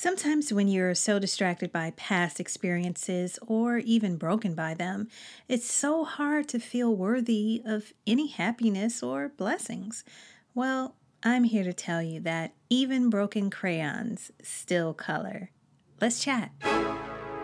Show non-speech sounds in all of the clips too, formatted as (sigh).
Sometimes, when you're so distracted by past experiences or even broken by them, it's so hard to feel worthy of any happiness or blessings. Well, I'm here to tell you that even broken crayons still color. Let's chat.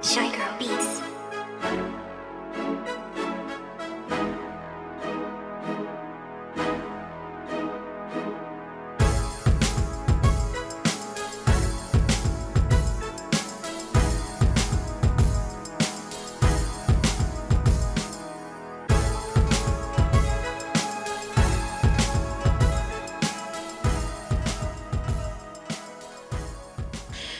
Shy Girl Beats.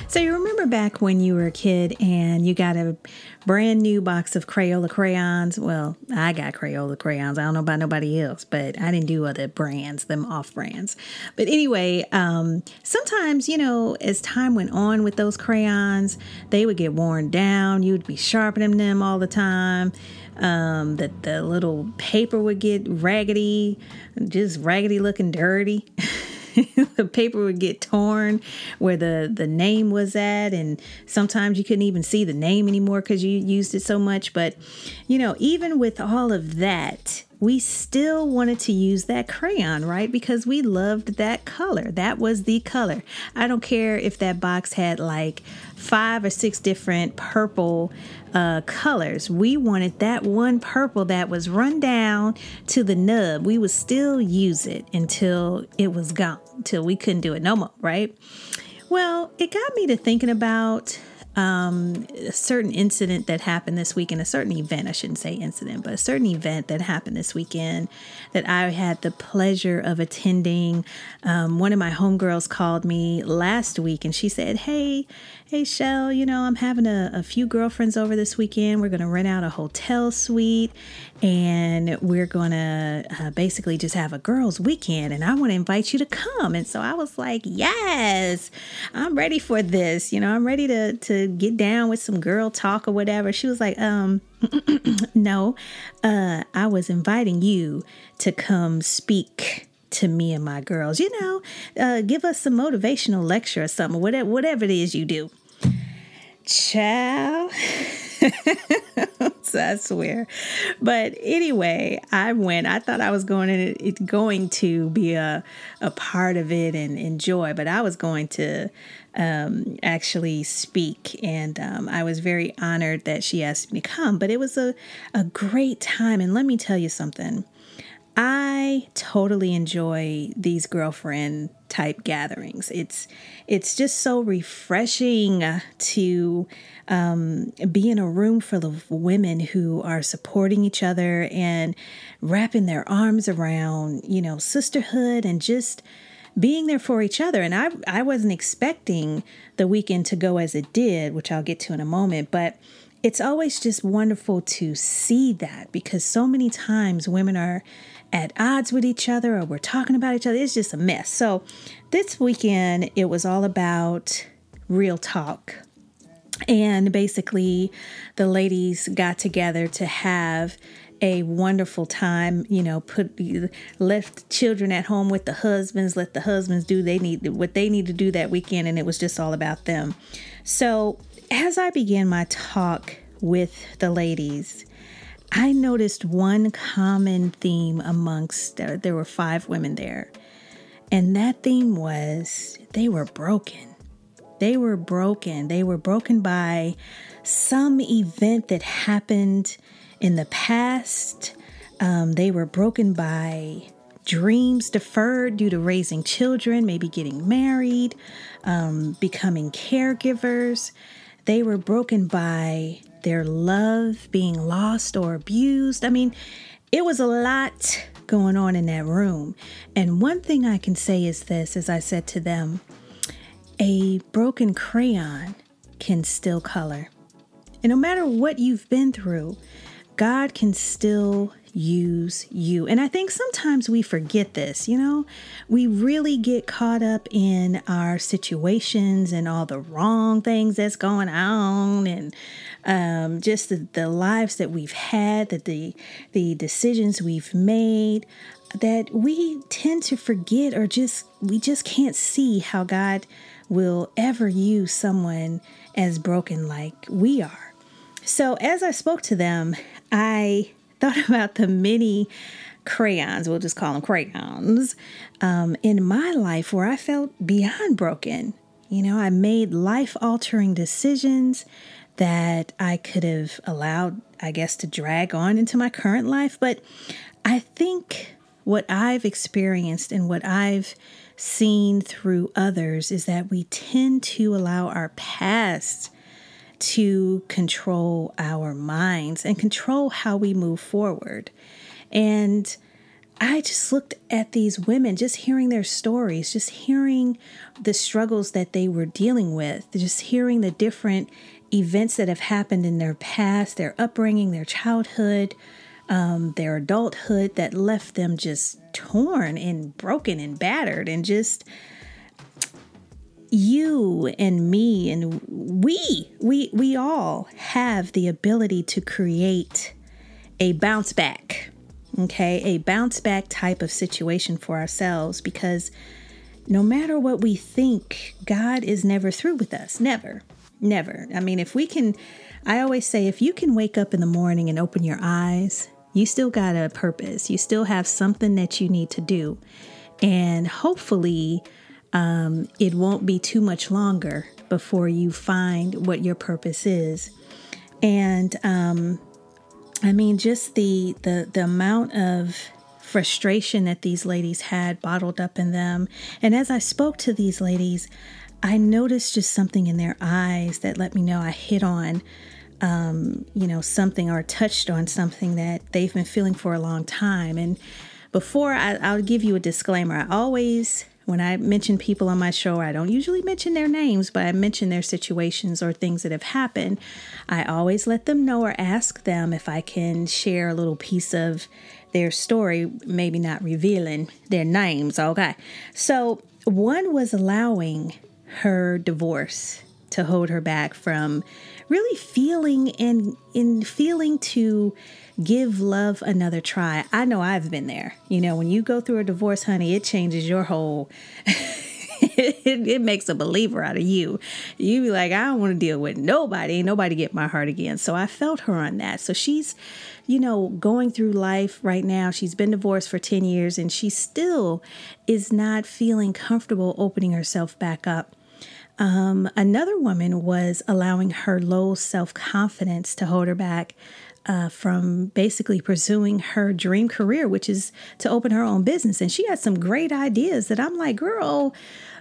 So you remember back when you were a kid and you got a brand new box of Crayola crayons? Well, I got Crayola crayons. I don't know about nobody else, but I didn't do other brands, them off brands. But anyway, um, sometimes, you know, as time went on with those crayons, they would get worn down. You would be sharpening them all the time. Um, that the little paper would get raggedy, just raggedy looking dirty. (laughs) (laughs) the paper would get torn where the the name was at and sometimes you couldn't even see the name anymore because you used it so much. But you know even with all of that we still wanted to use that crayon, right? Because we loved that color. That was the color. I don't care if that box had like five or six different purple uh, colors. We wanted that one purple that was run down to the nub. We would still use it until it was gone, until we couldn't do it no more, right? Well, it got me to thinking about um, a certain incident that happened this weekend, a certain event, I shouldn't say incident, but a certain event that happened this weekend that I had the pleasure of attending. Um, one of my homegirls called me last week and she said, Hey, hey, Shell, you know, I'm having a, a few girlfriends over this weekend. We're going to rent out a hotel suite and we're going to uh, basically just have a girls' weekend. And I want to invite you to come. And so I was like, Yes, I'm ready for this. You know, I'm ready to, to get down with some girl talk or whatever. She was like, um, (clears throat) no, uh, I was inviting you to come speak to me and my girls. You know, uh, give us some motivational lecture or something, whatever, whatever it is you do. (laughs) Ciao. (laughs) I swear. But anyway, I went. I thought I was going to, going to be a, a part of it and enjoy, but I was going to um, actually speak. And um, I was very honored that she asked me to come. But it was a, a great time. And let me tell you something. I totally enjoy these girlfriend type gatherings. It's it's just so refreshing to um, be in a room full of women who are supporting each other and wrapping their arms around you know sisterhood and just being there for each other. And I I wasn't expecting the weekend to go as it did, which I'll get to in a moment, but it's always just wonderful to see that because so many times women are at odds with each other or we're talking about each other. It's just a mess. So this weekend, it was all about real talk. And basically, the ladies got together to have a wonderful time. You know, put left children at home with the husbands. Let the husbands do they need what they need to do that weekend, and it was just all about them. So as I began my talk with the ladies, I noticed one common theme amongst there were five women there. And that theme was they were broken. They were broken. They were broken by some event that happened in the past. Um, they were broken by dreams deferred due to raising children, maybe getting married, um, becoming caregivers. They were broken by their love being lost or abused. I mean, it was a lot going on in that room. And one thing I can say is this as I said to them, a broken crayon can still color. And no matter what you've been through, God can still use you. And I think sometimes we forget this, you know? We really get caught up in our situations and all the wrong things that's going on and um, just the, the lives that we've had, that the the decisions we've made, that we tend to forget or just we just can't see how God will ever use someone as broken like we are. So, as I spoke to them, I (laughs) thought about the many crayons, we'll just call them crayons, um, in my life where I felt beyond broken. You know, I made life altering decisions that I could have allowed, I guess, to drag on into my current life. But I think what I've experienced and what I've seen through others is that we tend to allow our past to control our minds and control how we move forward. And I just looked at these women, just hearing their stories, just hearing the struggles that they were dealing with, just hearing the different events that have happened in their past, their upbringing, their childhood, um, their adulthood that left them just torn and broken and battered and just you and me and we we we all have the ability to create a bounce back okay a bounce back type of situation for ourselves because no matter what we think god is never through with us. Never. Never. I mean if we can i always say if you can wake up in the morning and open your eyes you still got a purpose. You still have something that you need to do. And hopefully um, it won't be too much longer before you find what your purpose is. And um, I mean, just the the the amount of frustration that these ladies had bottled up in them. And as I spoke to these ladies, I noticed just something in their eyes that let me know I hit on, um, you know, something or touched on something that they've been feeling for a long time. And before I, I'll give you a disclaimer, I always when I mention people on my show, I don't usually mention their names, but I mention their situations or things that have happened. I always let them know or ask them if I can share a little piece of their story, maybe not revealing their names. Okay. So, one was allowing her divorce to hold her back from really feeling and in feeling to give love another try. I know I've been there. You know, when you go through a divorce, honey, it changes your whole. (laughs) it, it, makes a believer out of you. You be like, I don't want to deal with nobody. nobody get my heart again. So I felt her on that. So she's, you know, going through life right now. She's been divorced for 10 years and she still is not feeling comfortable opening herself back up. Um, another woman was allowing her low self confidence to hold her back uh, from basically pursuing her dream career, which is to open her own business. And she had some great ideas that I'm like, girl,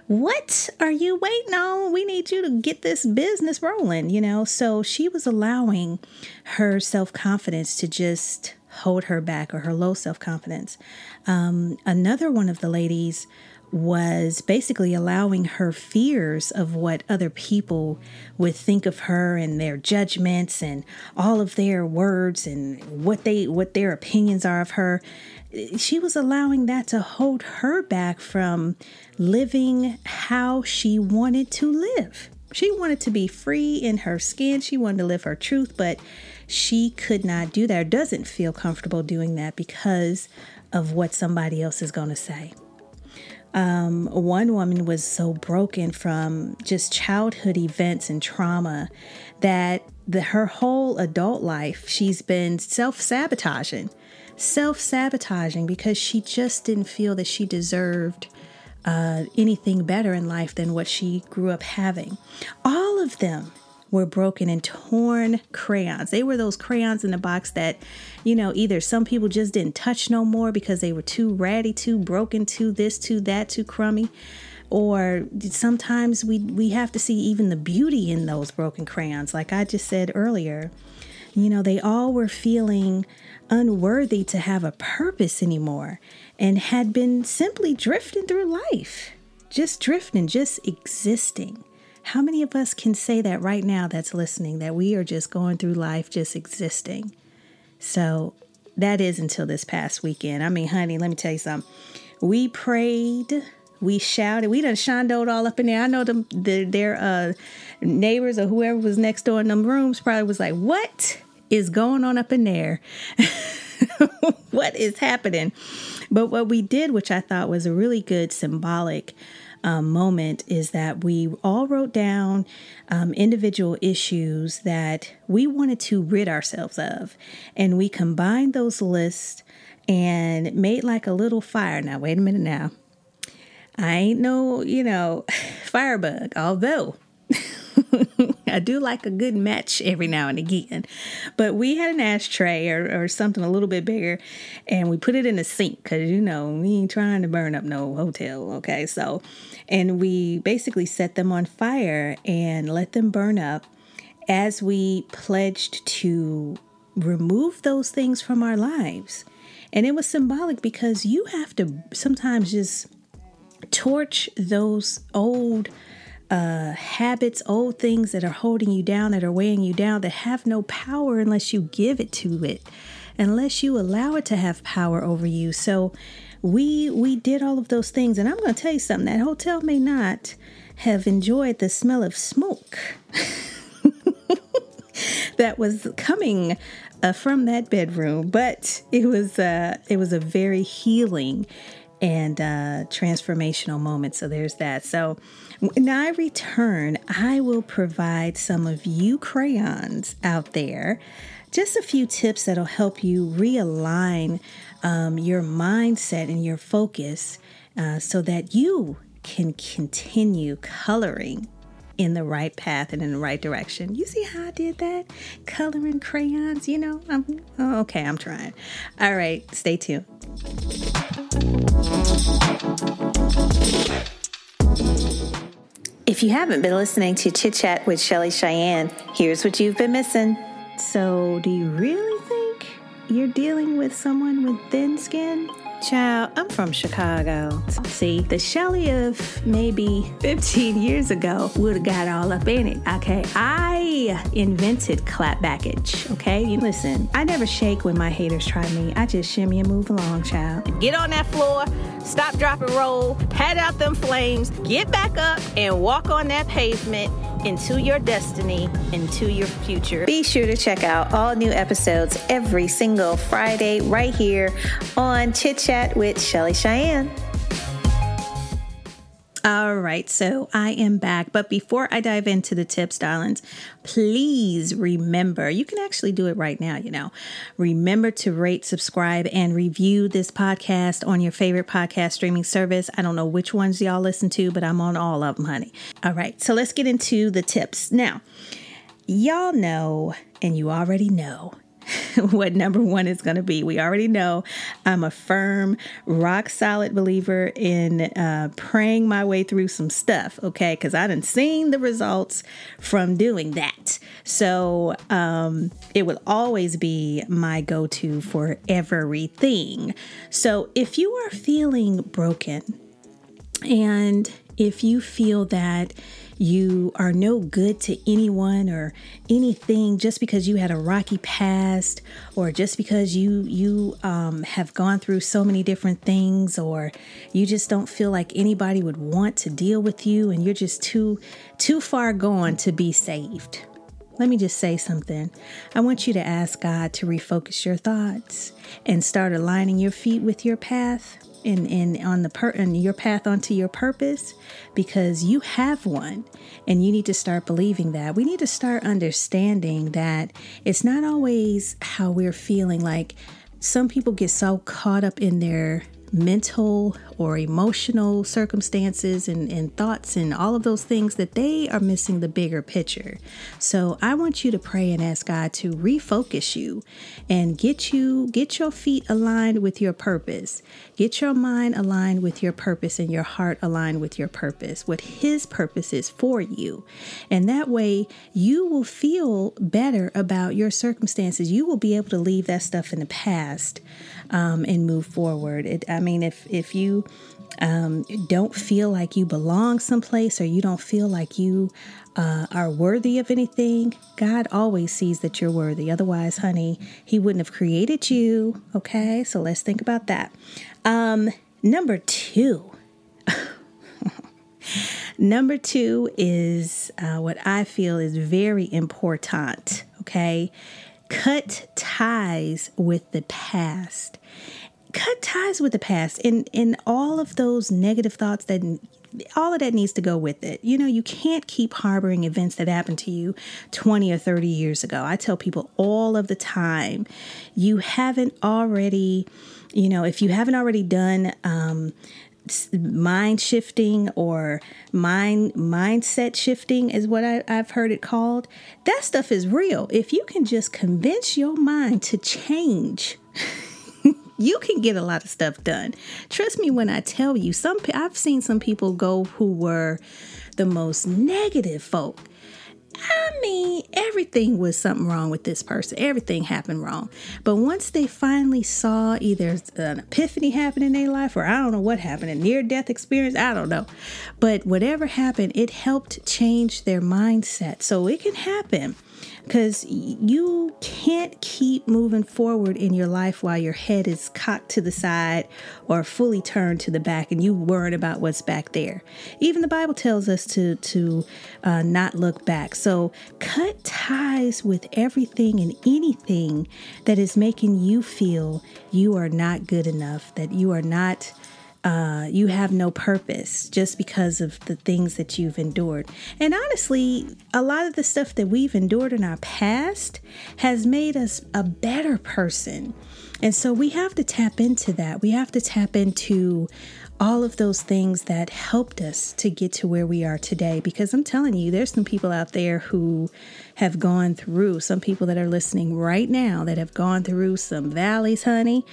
what are you waiting on? We need you to get this business rolling, you know? So she was allowing her self confidence to just hold her back or her low self confidence. Um, another one of the ladies was basically allowing her fears of what other people would think of her and their judgments and all of their words and what they what their opinions are of her. She was allowing that to hold her back from living how she wanted to live. She wanted to be free in her skin. She wanted to live her truth but she could not do that or doesn't feel comfortable doing that because of what somebody else is going to say um, one woman was so broken from just childhood events and trauma that the, her whole adult life she's been self sabotaging, self sabotaging because she just didn't feel that she deserved uh, anything better in life than what she grew up having. All of them were broken and torn crayons. They were those crayons in the box that, you know, either some people just didn't touch no more because they were too ratty, too broken, too this, too that, too crummy. Or sometimes we we have to see even the beauty in those broken crayons. Like I just said earlier, you know, they all were feeling unworthy to have a purpose anymore and had been simply drifting through life, just drifting, just existing. How many of us can say that right now that's listening, that we are just going through life, just existing? So that is until this past weekend. I mean, honey, let me tell you something. We prayed, we shouted, we done shandoed all up in there. I know them, the, their uh, neighbors or whoever was next door in them rooms probably was like, what is going on up in there? (laughs) what is happening? But what we did, which I thought was a really good symbolic um, moment is that we all wrote down um, individual issues that we wanted to rid ourselves of. And we combined those lists and made like a little fire. Now, wait a minute now. I ain't no, you know, (laughs) firebug, although (laughs) (laughs) I do like a good match every now and again. But we had an ashtray or, or something a little bit bigger and we put it in the sink because, you know, we ain't trying to burn up no hotel. Okay. So, and we basically set them on fire and let them burn up as we pledged to remove those things from our lives. And it was symbolic because you have to sometimes just torch those old uh, habits, old things that are holding you down, that are weighing you down, that have no power unless you give it to it, unless you allow it to have power over you. So we we did all of those things, and I'm going to tell you something. That hotel may not have enjoyed the smell of smoke (laughs) that was coming uh, from that bedroom, but it was uh, it was a very healing and uh, transformational moment. So there's that. So when I return, I will provide some of you crayons out there, just a few tips that'll help you realign um, your mindset and your focus uh, so that you can continue coloring in the right path and in the right direction. You see how I did that? Coloring crayons, you know? I'm oh, okay, I'm trying. All right, stay tuned. If you haven't been listening to Chit Chat with Chelley Cheyenne, here's what you've been missing. So, do you really think you're dealing with someone with thin skin? Child, I'm from Chicago. See, the Chelley of maybe 15 years ago would have got all up in it. Okay, I invented clap backage. Okay, you listen, I never shake when my haters try me. I just shimmy and move along, child. Get on that floor, stop, drop, and roll, pat out them flames, get back up, and walk on that pavement into your destiny, into your future. Be sure to check out all new episodes every single Friday right here on Chit Chat with Chelley Cheyenne. All right, so I am back. But before I dive into the tips, darlings, please remember you can actually do it right now, you know. Remember to rate, subscribe, and review this podcast on your favorite podcast streaming service. I don't know which ones y'all listen to, but I'm on all of them, honey. All right, so let's get into the tips. Now, y'all know, and you already know, (laughs) what number one is going to be. We already know I'm a firm, rock solid believer in uh, praying my way through some stuff, okay? Because I didn't seen the results from doing that. So um, it will always be my go to for everything. So if you are feeling broken and if you feel that you are no good to anyone or anything just because you had a rocky past or just because you you um, have gone through so many different things or you just don't feel like anybody would want to deal with you and you're just too too far gone to be saved let me just say something. I want you to ask God to refocus your thoughts and start aligning your feet with your path in, in on the per and your path onto your purpose because you have one and you need to start believing that. We need to start understanding that it's not always how we're feeling like some people get so caught up in their mental or emotional circumstances and, and thoughts and all of those things that they are missing the bigger picture. So I want you to pray and ask God to refocus you and get you get your feet aligned with your purpose. Get your mind aligned with your purpose and your heart aligned with your purpose, what his purpose is for you. And that way you will feel better about your circumstances. You will be able to leave that stuff in the past um, and move forward. It, I mean, if if you um, don't feel like you belong someplace or you don't feel like you uh, are worthy of anything, God always sees that you're worthy. Otherwise, honey, He wouldn't have created you. Okay, so let's think about that. Um, number two. (laughs) number two is uh, what I feel is very important. Okay, cut ties with the past cut ties with the past and and all of those negative thoughts that all of that needs to go with it. You know, you can't keep harboring events that happened to you 20 or 30 years ago. I tell people all of the time, you haven't already, you know, if you haven't already done, um, mind shifting or mind mindset shifting is what I, have heard it called that stuff is real if you can just convince your mind to change (laughs) you can get a lot of stuff done. Trust me when I tell you, some I've seen some people go who were the most negative folk. I mean, everything was something wrong with this person. Everything happened wrong. But once they finally saw either an epiphany happen in their life or I don't know what happened, a near death experience, I don't know. But whatever happened, it helped change their mindset. So it can happen because you can't keep moving forward in your life while your head is cocked to the side or fully turned to the back and you worried about what's back there. Even the bible tells us to to uh, not look back. So cut ties with everything and anything that is making you feel you are not good enough that you are not uh, you have no purpose just because of the things that you've endured. And honestly, a lot of the stuff that we've endured in our past has made us a better person. And so we have to tap into that. We have to tap into all of those things that helped us to get to where we are today. Because I'm telling you, there's some people out there who have gone through, some people that are listening right now that have gone through some valleys, honey,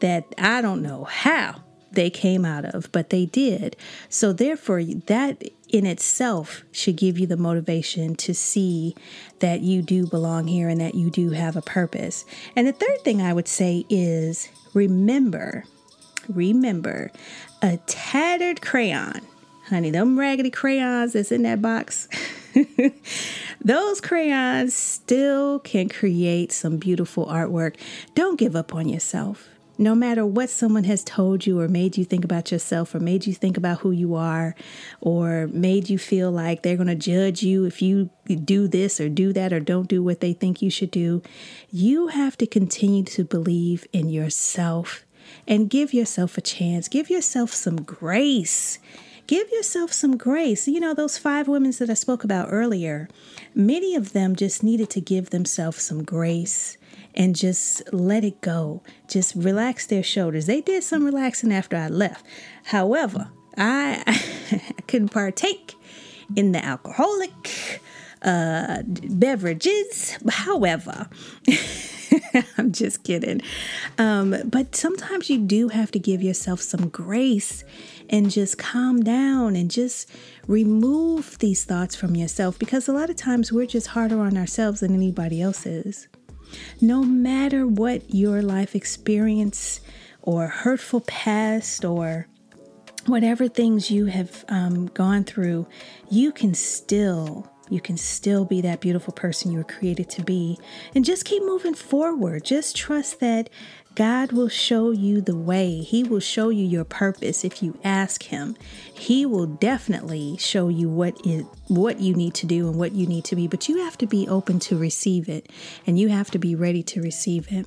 that I don't know how they came out of, but they did. So, therefore, that in itself should give you the motivation to see that you do belong here and that you do have a purpose. And the third thing I would say is remember, remember a tattered crayon. Honey, them raggedy crayons that's in that box. (laughs) Those crayons still can create some beautiful artwork. Don't give up on yourself no matter what someone has told you or made you think about yourself or made you think about who you are or made you feel like they're going to judge you if you do this or do that or don't do what they think you should do, you have to continue to believe in yourself and give yourself a chance. Give yourself some grace. Give yourself some grace. You know, those five women that I spoke about earlier, many of them just needed to give themselves some grace and just let it go. Just relax their shoulders. They did some relaxing after I left. However, I, (laughs) I couldn't partake in the alcoholic uh, beverages. However, (laughs) I'm just kidding. Um, but sometimes you do have to give yourself some grace and just calm down and just remove these thoughts from yourself because a lot of times we're just harder on ourselves than anybody else is. No matter what your life experience or hurtful past or whatever things you have um, gone through, you can still you can still be that beautiful person you were created to be. And just keep moving forward. Just trust that God will show you the way. He will show you your purpose if you ask him. He will definitely show you what is what you need to do and what you need to be, but you have to be open to receive it and you have to be ready to receive it.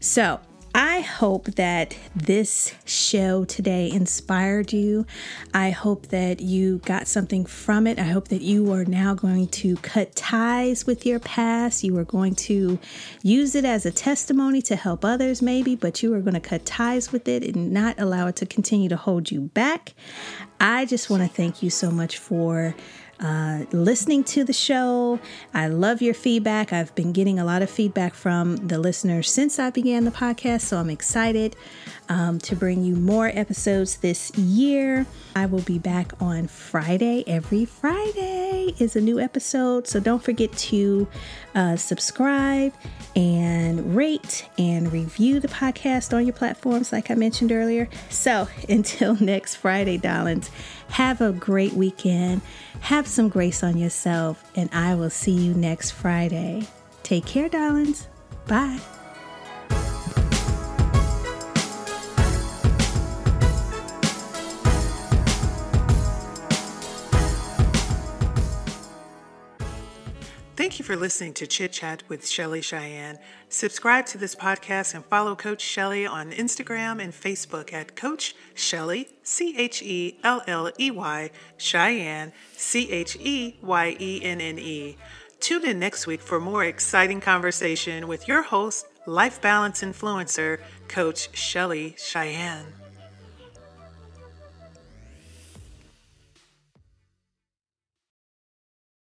So, I hope that this show today inspired you. I hope that you got something from it. I hope that you are now going to cut ties with your past. You are going to use it as a testimony to help others, maybe, but you are going to cut ties with it and not allow it to continue to hold you back. I just want to thank you so much for uh, listening to the show. I love your feedback. I've been getting a lot of feedback from the listeners since I began the podcast, so I'm excited um, to bring you more episodes this year. I will be back on Friday. Every Friday is a new episode, so don't forget to uh, subscribe and rate and review the podcast on your platforms, like I mentioned earlier. So (laughs) until next Friday, darlings, have a great weekend. Have some grace on yourself, and I will see you next Friday. Take care, darlings. Bye. You for listening to Chit Chat with Chelley Cheyenne. Subscribe to this podcast and follow Coach Chelley on Instagram and Facebook at Coach Chelley, C H E L L E Y, Cheyenne, C H E Y E N N E. Tune in next week for more exciting conversation with your host, life balance influencer, Coach Chelley Cheyenne.